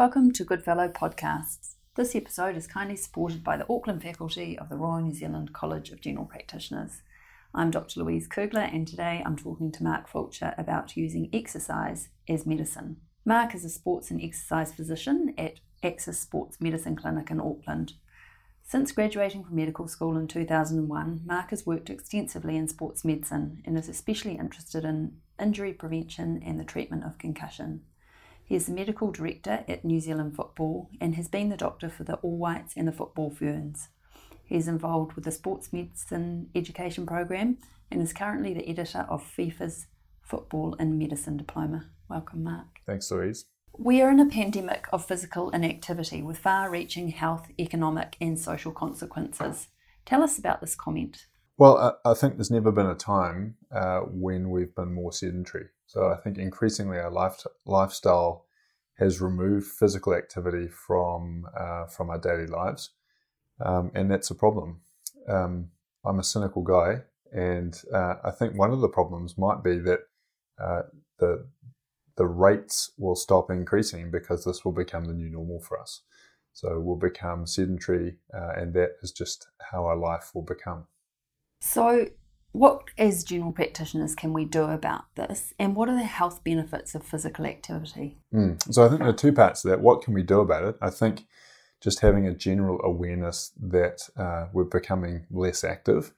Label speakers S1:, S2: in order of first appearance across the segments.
S1: Welcome to Goodfellow Podcasts. This episode is kindly supported by the Auckland faculty of the Royal New Zealand College of General Practitioners. I'm Dr. Louise Kuegler, and today I'm talking to Mark Fulcher about using exercise as medicine. Mark is a sports and exercise physician at Axis Sports Medicine Clinic in Auckland. Since graduating from medical school in 2001, Mark has worked extensively in sports medicine and is especially interested in injury prevention and the treatment of concussion. He is the medical director at New Zealand Football and has been the doctor for the All Whites and the Football Ferns. He is involved with the Sports Medicine Education Program and is currently the editor of FIFA's Football and Medicine Diploma. Welcome, Mark.
S2: Thanks, Louise.
S1: We are in a pandemic of physical inactivity with far reaching health, economic, and social consequences. Tell us about this comment.
S2: Well, I, I think there's never been a time uh, when we've been more sedentary. So I think increasingly our life, lifestyle has removed physical activity from uh, from our daily lives, um, and that's a problem. Um, I'm a cynical guy, and uh, I think one of the problems might be that uh, the the rates will stop increasing because this will become the new normal for us. So we'll become sedentary, uh, and that is just how our life will become.
S1: So, what, as general practitioners, can we do about this? And what are the health benefits of physical activity?
S2: Mm. So, I think there are two parts to that. What can we do about it? I think just having a general awareness that uh, we're becoming less active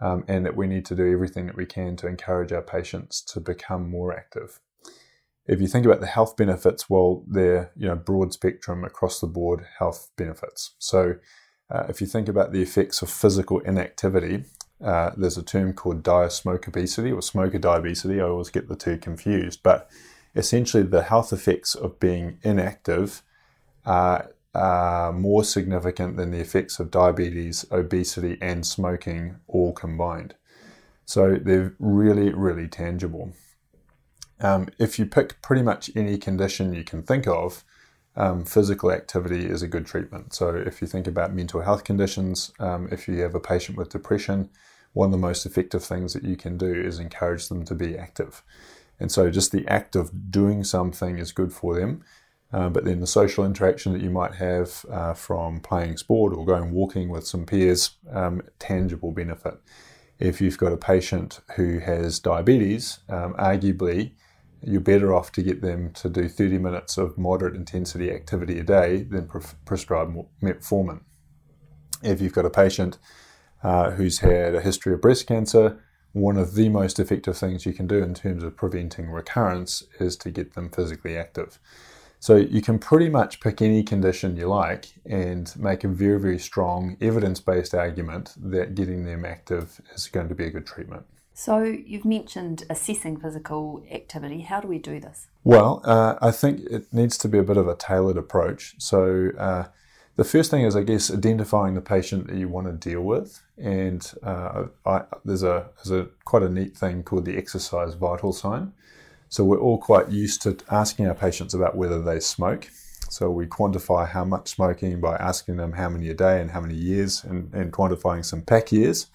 S2: um, and that we need to do everything that we can to encourage our patients to become more active. If you think about the health benefits, well, they're you know broad spectrum across the board health benefits. So, uh, if you think about the effects of physical inactivity, uh, there's a term called diasmoke obesity or smoker diabetes. I always get the two confused, but essentially the health effects of being inactive are, are more significant than the effects of diabetes, obesity, and smoking all combined. So they're really, really tangible. Um, if you pick pretty much any condition you can think of, um, physical activity is a good treatment. So, if you think about mental health conditions, um, if you have a patient with depression, one of the most effective things that you can do is encourage them to be active. And so, just the act of doing something is good for them. Uh, but then the social interaction that you might have uh, from playing sport or going walking with some peers, um, tangible benefit. If you've got a patient who has diabetes, um, arguably you're better off to get them to do 30 minutes of moderate intensity activity a day than pre- prescribe metformin. If you've got a patient uh, who's had a history of breast cancer, one of the most effective things you can do in terms of preventing recurrence is to get them physically active. So you can pretty much pick any condition you like and make a very, very strong evidence based argument that getting them active is going to be a good treatment.
S1: So, you've mentioned assessing physical activity. How do we do this?
S2: Well, uh, I think it needs to be a bit of a tailored approach. So, uh, the first thing is, I guess, identifying the patient that you want to deal with. And uh, I, there's, a, there's a quite a neat thing called the exercise vital sign. So, we're all quite used to asking our patients about whether they smoke. So, we quantify how much smoking by asking them how many a day and how many years and, and quantifying some pack years.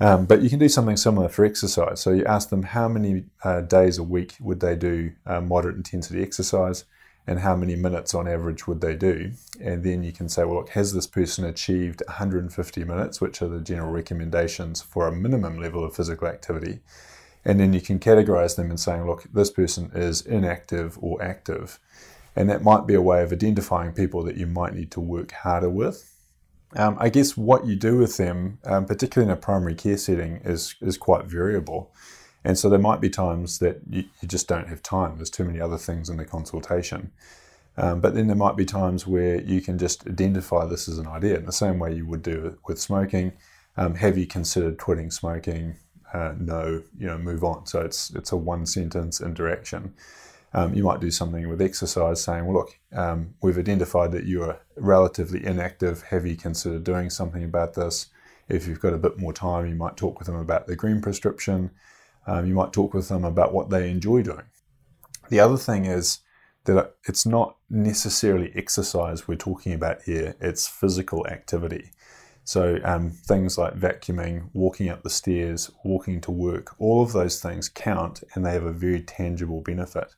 S2: Um, but you can do something similar for exercise. So you ask them how many uh, days a week would they do uh, moderate intensity exercise and how many minutes on average would they do. And then you can say, well, look, has this person achieved 150 minutes, which are the general recommendations for a minimum level of physical activity? And then you can categorize them and saying, look, this person is inactive or active. And that might be a way of identifying people that you might need to work harder with um, I guess what you do with them, um, particularly in a primary care setting, is is quite variable. And so there might be times that you, you just don't have time. There's too many other things in the consultation. Um, but then there might be times where you can just identify this as an idea in the same way you would do with smoking. Um, have you considered quitting smoking? Uh, no, you know, move on. So it's it's a one sentence interaction. Um, you might do something with exercise saying, well, look, um, we've identified that you are relatively inactive. Have you considered doing something about this? If you've got a bit more time, you might talk with them about the green prescription. Um, you might talk with them about what they enjoy doing. The other thing is that it's not necessarily exercise we're talking about here, it's physical activity. So, um, things like vacuuming, walking up the stairs, walking to work, all of those things count and they have a very tangible benefit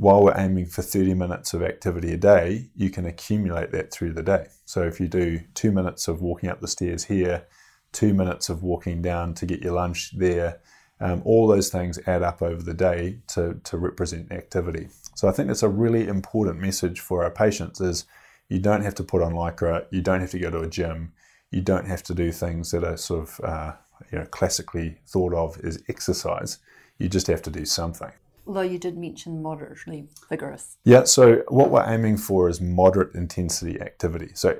S2: while we're aiming for 30 minutes of activity a day, you can accumulate that through the day. So if you do two minutes of walking up the stairs here, two minutes of walking down to get your lunch there, um, all those things add up over the day to, to represent activity. So I think that's a really important message for our patients is you don't have to put on lycra, you don't have to go to a gym, you don't have to do things that are sort of uh, you know classically thought of as exercise. You just have to do something.
S1: Although you did mention moderately vigorous.
S2: Yeah, so what we're aiming for is moderate intensity activity. So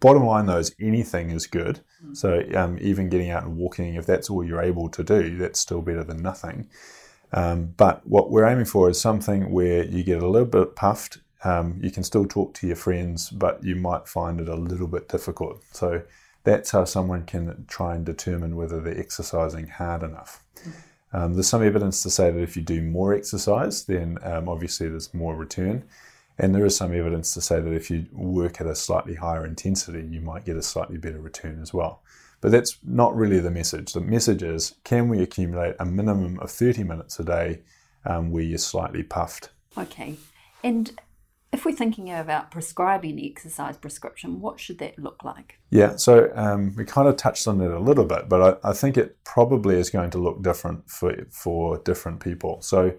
S2: bottom line though is anything is good. Mm. So um, even getting out and walking, if that's all you're able to do, that's still better than nothing. Um, but what we're aiming for is something where you get a little bit puffed. Um, you can still talk to your friends, but you might find it a little bit difficult. So that's how someone can try and determine whether they're exercising hard enough. Mm. Um, there's some evidence to say that if you do more exercise, then um, obviously there's more return. And there is some evidence to say that if you work at a slightly higher intensity, you might get a slightly better return as well. But that's not really the message. The message is can we accumulate a minimum of 30 minutes a day um, where you're slightly puffed?
S1: Okay. And if we're thinking about prescribing exercise prescription, what should that look like?
S2: Yeah, so um, we kind of touched on it a little bit, but I, I, think it probably is going to look different for, for different people. So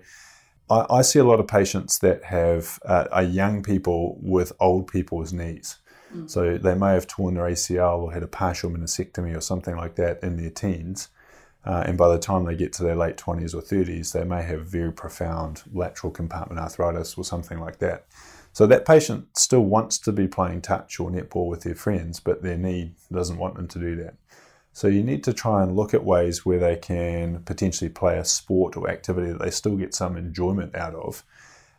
S2: I, I see a lot of patients that have uh, are young people with old people's knees. Mm. So they may have torn their ACL or had a partial meniscectomy or something like that in their teens. Uh, and by the time they get to their late 20s or 30s, they may have very profound lateral compartment arthritis or something like that. So that patient still wants to be playing touch or netball with their friends, but their knee doesn't want them to do that. So you need to try and look at ways where they can potentially play a sport or activity that they still get some enjoyment out of.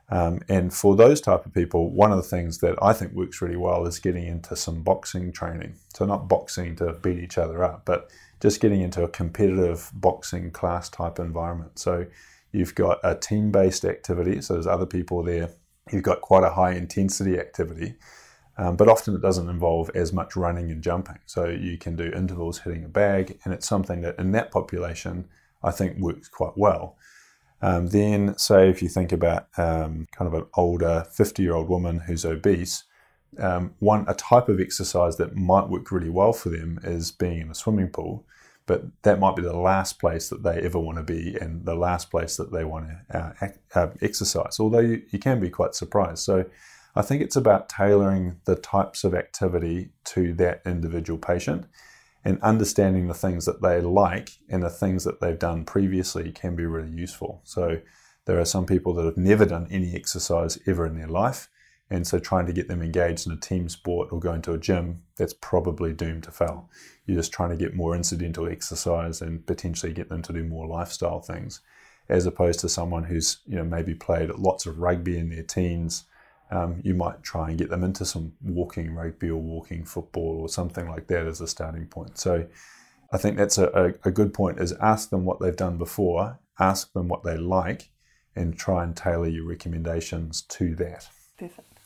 S2: Um, and for those type of people, one of the things that I think works really well is getting into some boxing training. So not boxing to beat each other up, but just getting into a competitive boxing class type environment. So you've got a team-based activity, so there's other people there you've got quite a high intensity activity, um, but often it doesn't involve as much running and jumping. So you can do intervals hitting a bag, and it's something that in that population I think works quite well. Um, then, say if you think about um, kind of an older 50 year old woman who's obese, um, one a type of exercise that might work really well for them is being in a swimming pool but that might be the last place that they ever want to be and the last place that they want to uh, uh, exercise, although you, you can be quite surprised. So I think it's about tailoring the types of activity to that individual patient and understanding the things that they like and the things that they've done previously can be really useful. So there are some people that have never done any exercise ever in their life and so trying to get them engaged in a team sport or going to a gym, that's probably doomed to fail. You're just trying to get more incidental exercise and potentially get them to do more lifestyle things, as opposed to someone who's you know maybe played lots of rugby in their teens. Um, you might try and get them into some walking rugby or walking football or something like that as a starting point. So I think that's a, a, a good point is ask them what they've done before, ask them what they like, and try and tailor your recommendations to that.
S1: Perfect.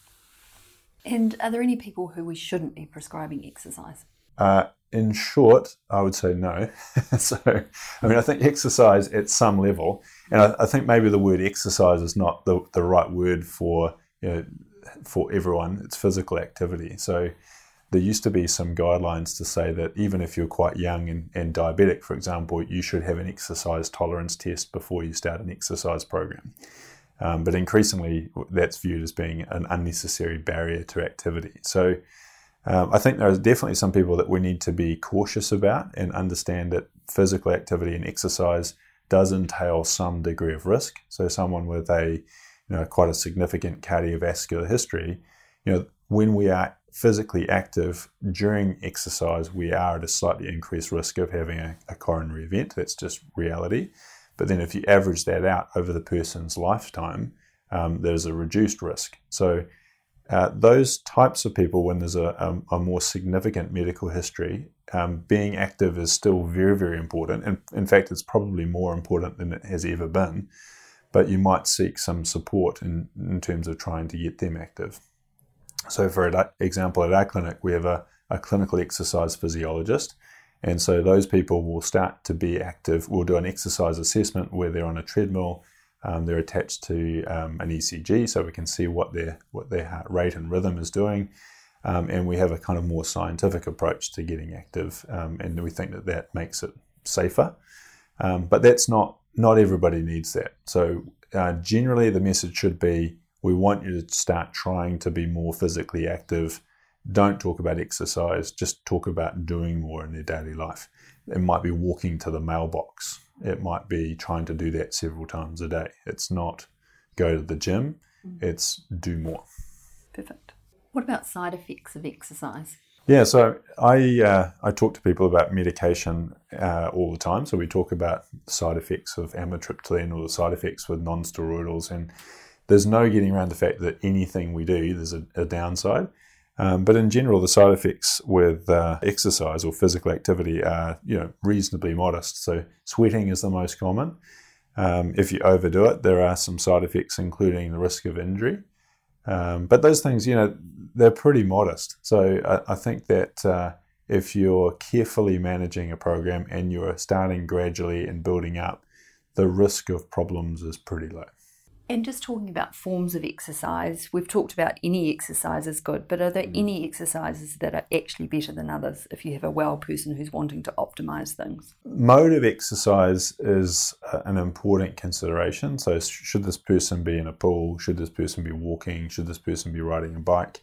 S1: And are there any people who we shouldn't be prescribing exercise?
S2: Uh, in short, I would say no. so, I mean, I think exercise at some level, and I, I, think maybe the word exercise is not the, the right word for you know, for everyone. It's physical activity. So, there used to be some guidelines to say that even if you're quite young and, and diabetic, for example, you should have an exercise tolerance test before you start an exercise program. Um, but increasingly, that's viewed as being an unnecessary barrier to activity. So um, I think there are definitely some people that we need to be cautious about and understand that physical activity and exercise does entail some degree of risk. So someone with a you know quite a significant cardiovascular history, you know, when we are physically active during exercise, we are at a slightly increased risk of having a, a coronary event. That's just reality. But then if you average that out over the person's lifetime, um, there's a reduced risk. So uh, those types of people, when there's a, a, a more significant medical history, um, being active is still very, very important. And in fact, it's probably more important than it has ever been. But you might seek some support in, in terms of trying to get them active. So, for example, at our clinic, we have a, a clinical exercise physiologist and so those people will start to be active. We'll do an exercise assessment where they're on a treadmill Um, they're attached to um, an ECG, so we can see what their what their heart rate and rhythm is doing. Um, and we have a kind of more scientific approach to getting active, um, and we think that that makes it safer. Um, but that's not not everybody needs that. So uh, generally, the message should be: we want you to start trying to be more physically active. Don't talk about exercise; just talk about doing more in their daily life. It might be walking to the mailbox. It might be trying to do that several times a day. It's not go to the gym. Mm. It's do more.
S1: Perfect. What about side effects of exercise?
S2: Yeah, so I uh, I talk to people about medication uh, all the time. So we talk about side effects of amitriptyline or the side effects with non-steroidals, and there's no getting around the fact that anything we do there's a, a downside. Um, but in general, the side effects with uh, exercise or physical activity are you know reasonably modest. So sweating is the most common. Um, if you overdo it, there are some side effects, including the risk of injury. Um, but those things, you know, they're pretty modest. So I, I think that uh, if you're carefully managing a program and you're starting gradually and building up, the risk of problems is pretty low.
S1: And just talking about forms of exercise, we've talked about any exercise is good, but are there mm. any exercises that are actually better than others if you have a well person who's wanting to optimize things?
S2: Mode of exercise is uh, an important consideration. So, should this person be in a pool? Should this person be walking? Should this person be riding a bike?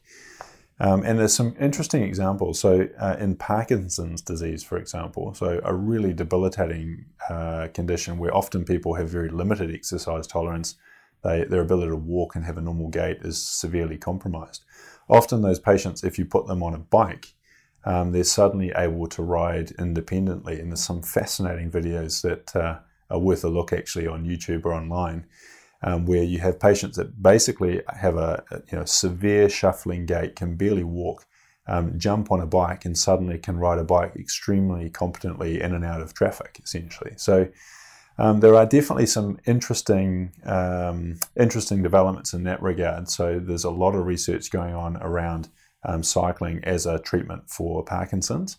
S2: Um, and there's some interesting examples. So, uh, in Parkinson's disease, for example, so a really debilitating uh, condition where often people have very limited exercise tolerance they, their ability to walk and have a normal gait is severely compromised. Often, those patients, if you put them on a bike, um, they're suddenly able to ride independently. And there's some fascinating videos that uh, are worth a look actually on YouTube or online, um, where you have patients that basically have a, a you know severe shuffling gait, can barely walk, um, jump on a bike, and suddenly can ride a bike extremely competently in and out of traffic, essentially. So um, there are definitely some interesting um, interesting developments in that regard. So there's a lot of research going on around um, cycling as a treatment for Parkinson's,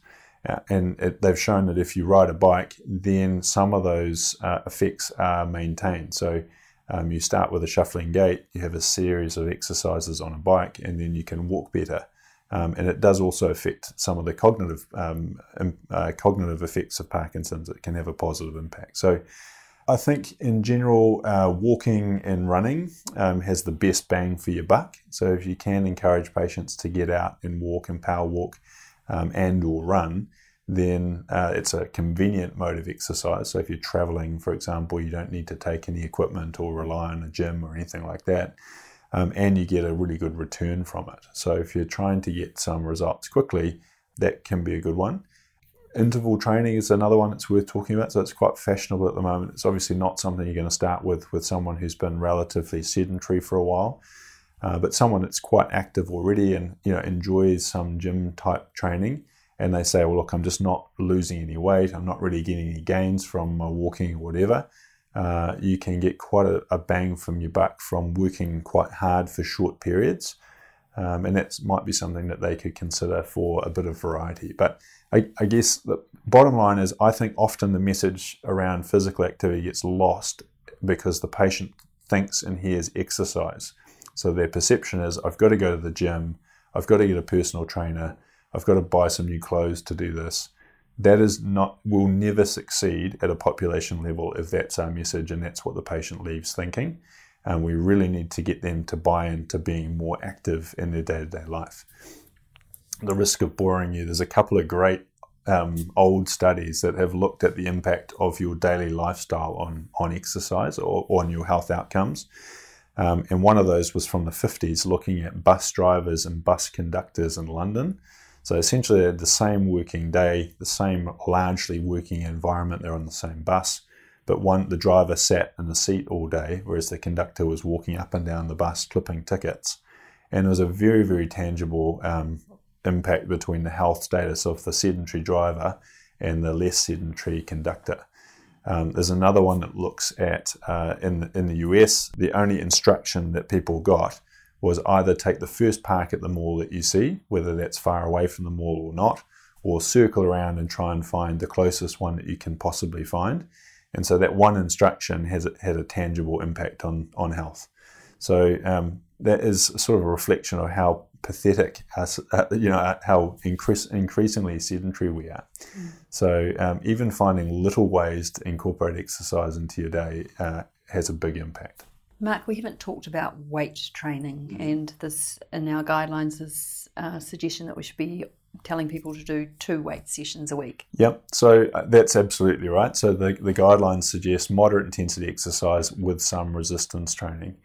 S2: uh, and it, they've shown that if you ride a bike, then some of those uh, effects are maintained. So um, you start with a shuffling gait, you have a series of exercises on a bike, and then you can walk better. Um, and it does also affect some of the cognitive um, uh, cognitive effects of Parkinson's. It can have a positive impact. So, I think in general, uh, walking and running um, has the best bang for your buck. So, if you can encourage patients to get out and walk and power walk um, and or run, then uh, it's a convenient mode of exercise. So, if you're traveling, for example, you don't need to take any equipment or rely on a gym or anything like that um, and you get a really good return from it. So if you're trying to get some results quickly, that can be a good one. Interval training is another one that's worth talking about. So it's quite fashionable at the moment. It's obviously not something you're going to start with with someone who's been relatively sedentary for a while, uh, but someone that's quite active already and you know enjoys some gym type training. And they say, well, look, I'm just not losing any weight. I'm not really getting any gains from my walking or whatever uh, you can get quite a, a, bang from your buck from working quite hard for short periods. Um, and that might be something that they could consider for a bit of variety. But I, I, guess the bottom line is I think often the message around physical activity gets lost because the patient thinks and hears exercise. So their perception is I've got to go to the gym, I've got to get a personal trainer, I've got to buy some new clothes to do this that is not will never succeed at a population level if that's our message and that's what the patient leaves thinking. And we really need to get them to buy into being more active in their day to day life. The risk of boring you, there's a couple of great um, old studies that have looked at the impact of your daily lifestyle on, on exercise or, or on your health outcomes. Um, and one of those was from the 50s, looking at bus drivers and bus conductors in London. So essentially, the same working day, the same largely working environment. They're on the same bus, but one the driver sat in the seat all day, whereas the conductor was walking up and down the bus clipping tickets. And there was a very, very tangible um, impact between the health status of the sedentary driver and the less sedentary conductor. Um, there's another one that looks at uh, in in the US. The only instruction that people got was either take the first park at the mall that you see, whether that's far away from the mall or not, or circle around and try and find the closest one that you can possibly find. And so that one instruction has had a tangible impact on, on health. So um, that is sort of a reflection of how pathetic, us, uh, you know, how increase, increasingly sedentary we are. Mm. So um, even finding little ways to incorporate exercise into your day uh, has a big impact.
S1: Mark, we haven't talked about weight training, and this in our guidelines is a suggestion that we should be telling people to do two weight sessions a week.
S2: Yep, so uh, that's absolutely right. So the, the guidelines suggest moderate intensity exercise with some resistance training.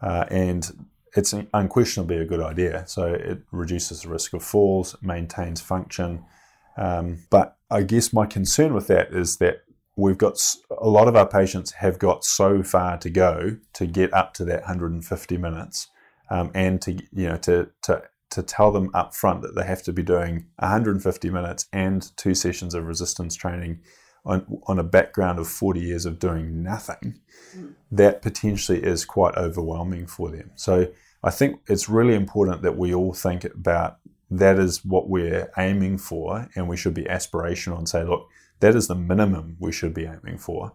S2: Uh, and it's unquestionably a good idea. So it reduces the risk of falls, maintains function. Um, but I guess my concern with that is that we've got a lot of our patients have got so far to go to get up to that 150 minutes, um, and to you know to to to tell them up front that they have to be doing 150 minutes and two sessions of resistance training on, on a background of 40 years of doing nothing, mm. that potentially is quite overwhelming for them. So I think it's really important that we all think about that is what we're aiming for, and we should be aspirational and say, look, that is the minimum we should be aiming for.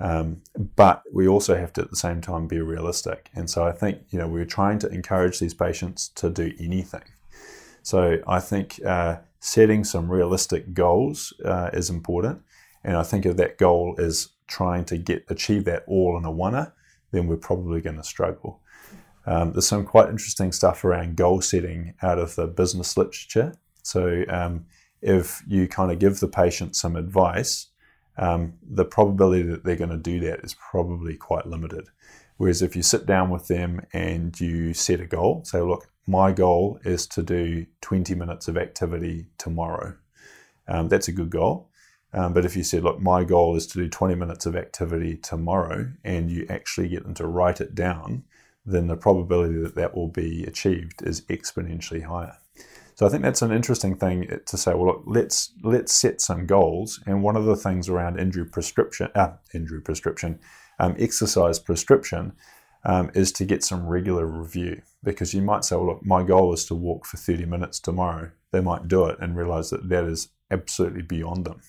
S2: Um, but we also have to at the same time be realistic. And so I think you know we're trying to encourage these patients to do anything. So I think uh, setting some realistic goals uh, is important. And I think if that goal is trying to get achieve that all in a oneer, then we're probably going to struggle. Um, there's some quite interesting stuff around goal setting out of the business literature. So um, if you kind of give the patient some advice, um, the probability that they're going to do that is probably quite limited. Whereas if you sit down with them and you set a goal, say, look, my goal is to do 20 minutes of activity tomorrow. Um, that's a good goal. Um, but if you said, look, my goal is to do 20 minutes of activity tomorrow, and you actually get them to write it down, then the probability that that will be achieved is exponentially higher. So I think that's an interesting thing to say. Well, look, let's let's set some goals, and one of the things around injury prescription, uh, injury prescription, um, exercise prescription, um, is to get some regular review. Because you might say, well, look, my goal is to walk for 30 minutes tomorrow. They might do it and realize that that is absolutely beyond them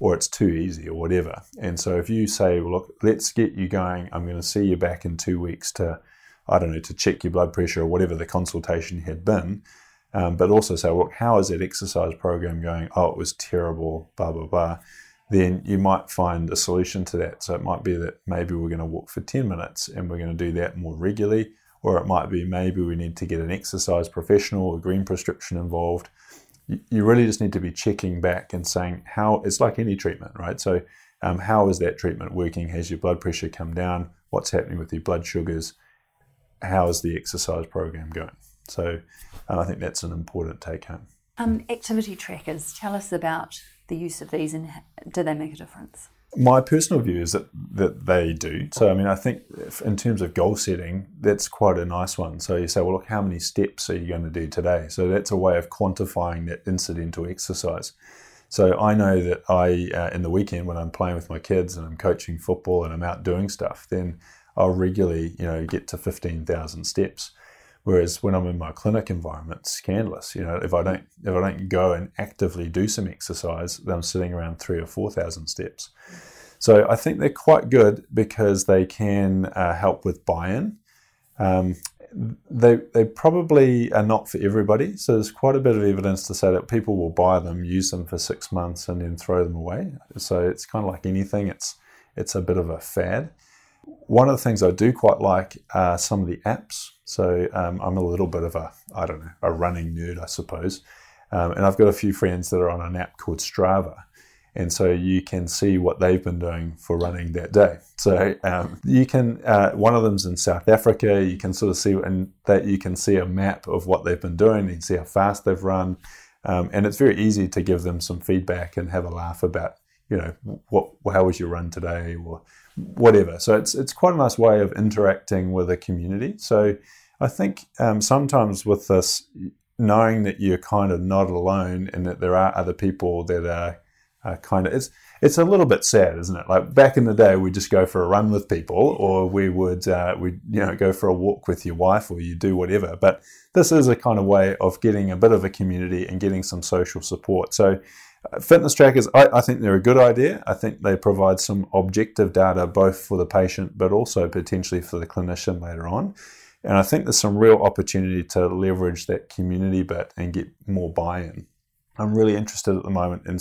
S2: or it's too easy or whatever. And so if you say, well, look, let's get you going, I'm going to see you back in two weeks to, I don't know, to check your blood pressure or whatever the consultation had been. Um, but also say, well, how is that exercise program going? Oh, it was terrible, blah, blah, blah. Then you might find a solution to that. So it might be that maybe we're going to walk for 10 minutes and we're going to do that more regularly. Or it might be maybe we need to get an exercise professional or green prescription involved you really just need to be checking back and saying how it's like any treatment, right? So, um, how is that treatment working? Has your blood pressure come down? What's happening with your blood sugars? How is the exercise program going? So, um, I think that's an important take home.
S1: Um, activity trackers, tell us about the use of these and do they make a difference?
S2: My personal view is that, that they do. So, I mean, I think in terms of goal setting, that's quite a nice one. So, you say, well, look, how many steps are you going to do today? So, that's a way of quantifying that incidental exercise. So, I know that I, uh, in the weekend, when I'm playing with my kids and I'm coaching football and I'm out doing stuff, then I'll regularly, you know, get to 15,000 steps. Whereas when I'm in my clinic environment, it's scandalous. You know, if I don't if I don't go and actively do some exercise, then I'm sitting around three or four thousand steps. So I think they're quite good because they can uh, help with buy-in. Um, they they probably are not for everybody. So there's quite a bit of evidence to say that people will buy them, use them for six months, and then throw them away. So it's kind of like anything. It's it's a bit of a fad. One of the things I do quite like are some of the apps. So um, I'm a little bit of a, I don't know, a running nerd, I suppose. Um, and I've got a few friends that are on an app called Strava. And so you can see what they've been doing for running that day. So um, you can, uh, one of them's in South Africa. You can sort of see, and that you can see a map of what they've been doing. Can see how fast they've run, um, and it's very easy to give them some feedback and have a laugh about, you know, what, how was your run today, or whatever. So it's it's quite a nice way of interacting with a community. So I think um, sometimes with this, knowing that you're kind of not alone and that there are other people that are, are kind of it's it's a little bit sad, isn't it? Like back in the day, we just go for a run with people, or we would uh, we you know go for a walk with your wife, or you do whatever. But this is a kind of way of getting a bit of a community and getting some social support. So Fitness trackers, I, I, think they're a good idea. I think they provide some objective data both for the patient but also potentially for the clinician later on. And I think there's some real opportunity to leverage that community bit and get more buy in. I'm really interested at the moment in,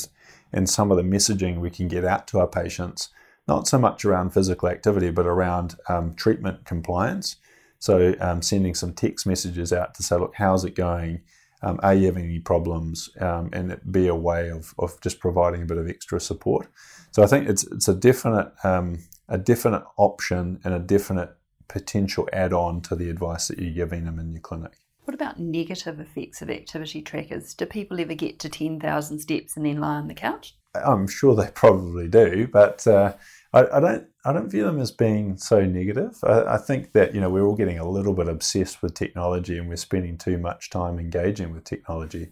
S2: in some of the messaging we can get out to our patients, not so much around physical activity, but around um, treatment compliance. So, um, sending some text messages out to say, look, how's it going? Um, are you having any problems? Um, and it be a way of, of just providing a bit of extra support. So I think it's it's a definite um, a definite option and a definite potential add-on to the advice that you're giving them in your clinic.
S1: What about negative effects of activity trackers? Do people ever get to 10,000 steps and then lie on the couch?
S2: I'm sure they probably do, but uh, I, I, don't. I don't view them as being so negative. I, I, think that you know we're all getting a little bit obsessed with technology, and we're spending too much time engaging with technology.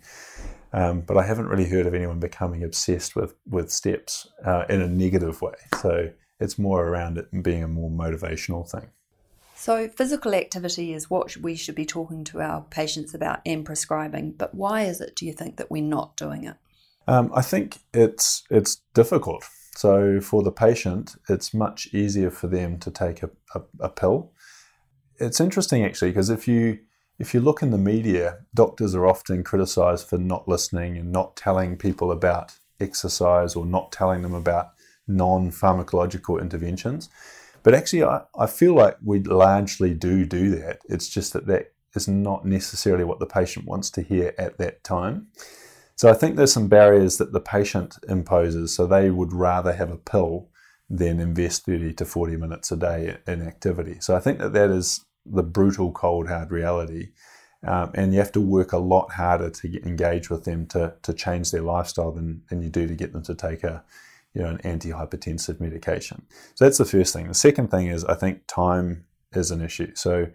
S2: Um, but I haven't really heard of anyone becoming obsessed with with steps uh, in a negative way. So it's more around it being a more motivational thing.
S1: So, physical activity is what we should be talking to our patients about and prescribing. But why is it, do you think, that we're not doing it?
S2: Um, I think it's it's difficult. So, for the patient, it's much easier for them to take a, a, a pill. It's interesting actually because if you if you look in the media, doctors are often criticised for not listening and not telling people about exercise or not telling them about non pharmacological interventions. But actually, I, I feel like we largely do do that. It's just that that is not necessarily what the patient wants to hear at that time. So I think there's some barriers that the patient imposes. So they would rather have a pill than invest 30 to 40 minutes a day in activity. So I think that that is the brutal, cold, hard reality. Um, and you have to work a lot harder to engage with them to, to change their lifestyle than, than you do to get them to take a, you know, an antihypertensive medication. So that's the first thing. The second thing is I think time is an issue. So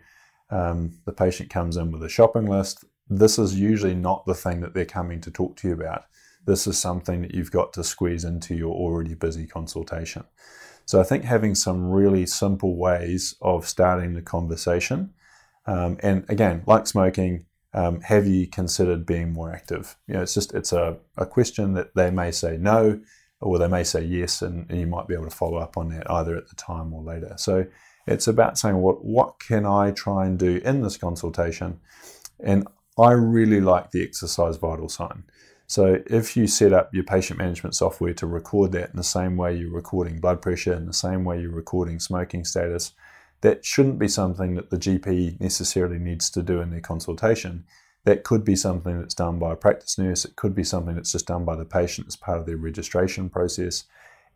S2: um, the patient comes in with a shopping list. This is usually not the thing that they're coming to talk to you about. This is something that you've got to squeeze into your already busy consultation. So I think having some really simple ways of starting the conversation, um, and again, like smoking, um, have you considered being more active? You know, it's just it's a, a question that they may say no, or they may say yes, and, and you might be able to follow up on that either at the time or later. So it's about saying what what can I try and do in this consultation, and I really like the exercise vital sign. So if you set up your patient management software to record that in the same way you're recording blood pressure, in the same way you're recording smoking status, that shouldn't be something that the GP necessarily needs to do in their consultation. That could be something that's done by a practice nurse. It could be something that's just done by the patient as part of their registration process.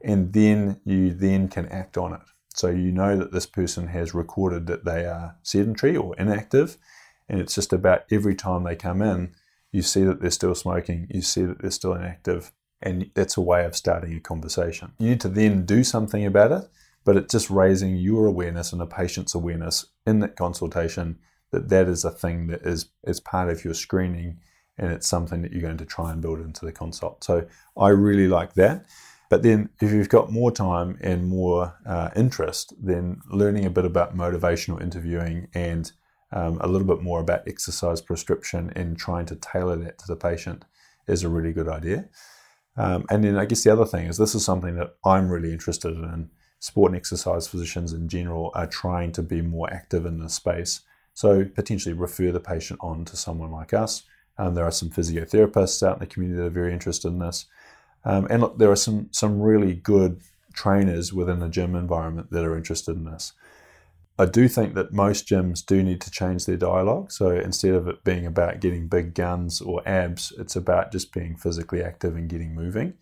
S2: And then you then can act on it. So you know that this person has recorded that they are sedentary or inactive. And it's just about every time they come in, you see that they're still smoking, you see that they're still inactive, and that's a way of starting a conversation. You need to then do something about it, but it's just raising your awareness and the patient's awareness in that consultation that that is a thing that is is part of your screening and it's something that you're going to try and build into the consult. So I really like that. But then, if you've got more time and more uh, interest, then learning a bit about motivational interviewing and um, a little bit more about exercise prescription and trying to tailor that to the patient is a really good idea. Um, and then, I guess the other thing is this is something that I'm really interested in. Sport and exercise physicians in general are trying to be more active in this space so potentially refer the patient on to someone like us. Um, there are some physiotherapists out in the community that are very interested in this. Um, and look, there are some, some really good trainers within the gym environment that are interested in this. I do think that most gyms do need to change their dialogue. So instead of it being about getting big guns or abs, it's about just being physically active and getting moving.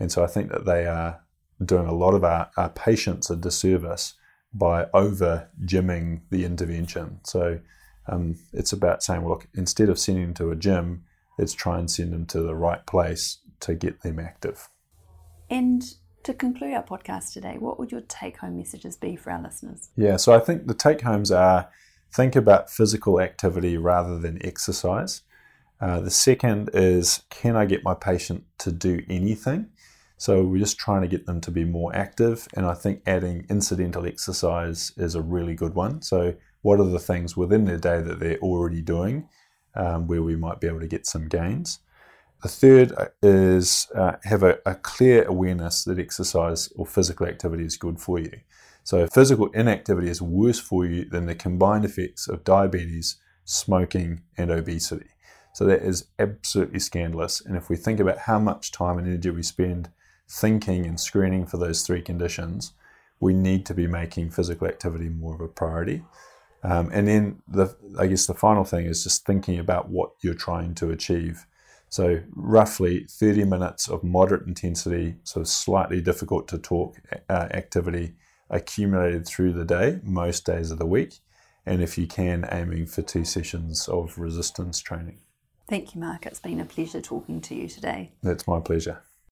S2: And so I think that they are doing a lot of our, our patients a disservice by over gymming the intervention. So um, it's about saying, well, look, instead of sending them to a gym, let's try and send them to the right place to get them active.
S1: And to conclude our podcast today, what would your take home messages be for our listeners?
S2: Yeah, so I think the take homes are think about physical activity rather than exercise. Uh, the second is can I get my patient to do anything? So we're just trying to get them to be more active, and I think adding incidental exercise is a really good one. So what are the things within their day that they're already doing, um, where we might be able to get some gains? The third is uh, have a, a, clear awareness that exercise or physical activity is good for you. So, physical inactivity is worse for you than the combined effects of diabetes, smoking, and obesity. So, that is absolutely scandalous. And if we think about how much time and energy we spend thinking and screening for those three conditions, we need to be making physical activity more of a priority. Um, and then the, I guess the final thing is just thinking about what you're trying to achieve. So roughly 30 minutes of moderate intensity, so slightly difficult to talk uh, activity accumulated through the day, most days of the week. And if you can, aiming for two sessions of resistance training.
S1: Thank you, Mark. It's been a pleasure talking to you today.
S2: That's my pleasure.